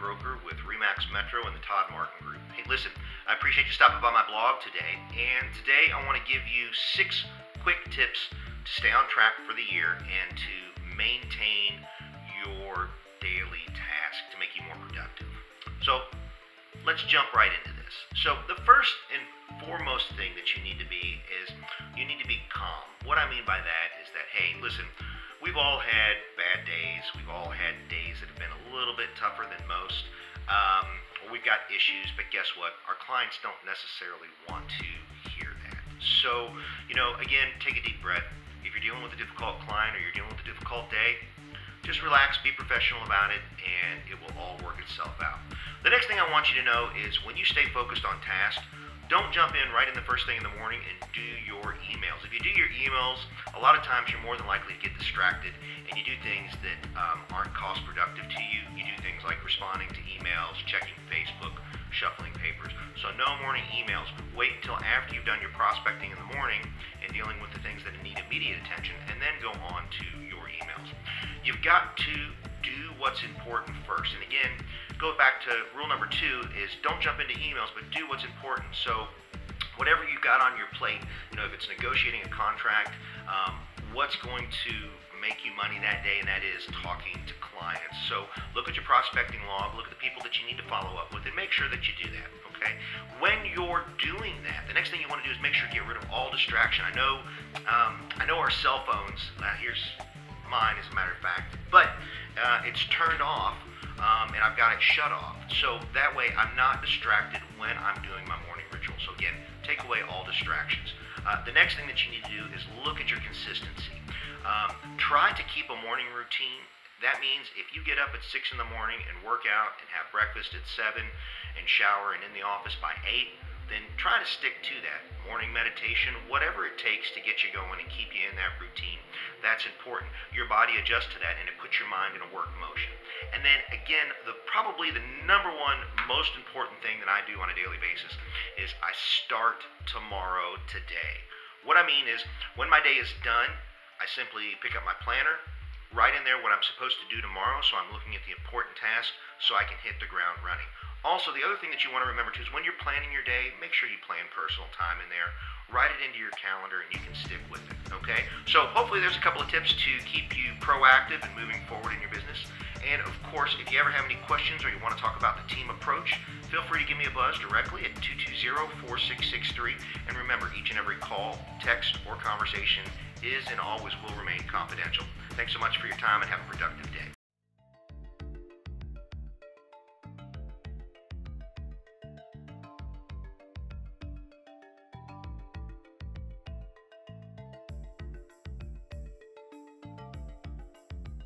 Broker with Remax Metro and the Todd Martin Group. Hey, listen, I appreciate you stopping by my blog today. And today I want to give you six quick tips to stay on track for the year and to maintain your daily task to make you more productive. So let's jump right into this. So the first and foremost thing that you need to be is you need to be calm. What I mean by that is that, hey, listen, we've all had bad days We've all had days that have been a little bit tougher than most. Um, we've got issues, but guess what? Our clients don't necessarily want to hear that. So, you know, again, take a deep breath. If you're dealing with a difficult client or you're dealing with a difficult day, just relax, be professional about it, and it will all work itself out. The next thing I want you to know is when you stay focused on task, don't jump in right in the first thing in the morning and do your emails. If you do your emails, a lot of times you're more than likely to get distracted and you do things that um, aren't cost productive to you. You do things like responding to emails, checking Facebook, shuffling papers. So no morning emails. Wait until after you've done your prospecting in the morning and dealing with the things that need immediate attention and then go on to your emails. You've got to do what's important first. And again, go back to rule number two is don't jump into emails, but do what's important. So whatever you've got on your plate, you know, if it's negotiating a contract, um, what's going to make you money that day, and that is talking to clients. So look at your prospecting log, look at the people that you need to follow up with, and make sure that you do that. Okay. When you're doing that, the next thing you want to do is make sure to get rid of all distraction. I know, um, I know our cell phones. Uh, here's mine, as a matter of fact, but uh, it's turned off um, and I've got it shut off. So that way I'm not distracted when I'm doing my morning Uh, the next thing that you need to do is look at your consistency. Um, try to keep a morning routine. That means if you get up at 6 in the morning and work out and have breakfast at 7 and shower and in the office by 8, then try to stick to that. Morning meditation, whatever it takes to get you going and keep you in that routine, that's important. Your body adjusts to that and it puts your mind in a work motion. And then again, the probably the number one most important thing that I do on a daily basis is I start tomorrow today. What I mean is when my day is done, I simply pick up my planner, write in there what I'm supposed to do tomorrow so I'm looking at the important tasks so I can hit the ground running. Also, the other thing that you want to remember too is when you're planning your day, make sure you plan personal time in there. Write it into your calendar and you can stick with it. Okay? So hopefully there's a couple of tips to keep you proactive and moving forward in your business. And of course, if you ever have any questions or you want to talk about the team approach, feel free to give me a buzz directly at 220-4663. And remember, each and every call, text, or conversation is and always will remain confidential. Thanks so much for your time and have a productive day.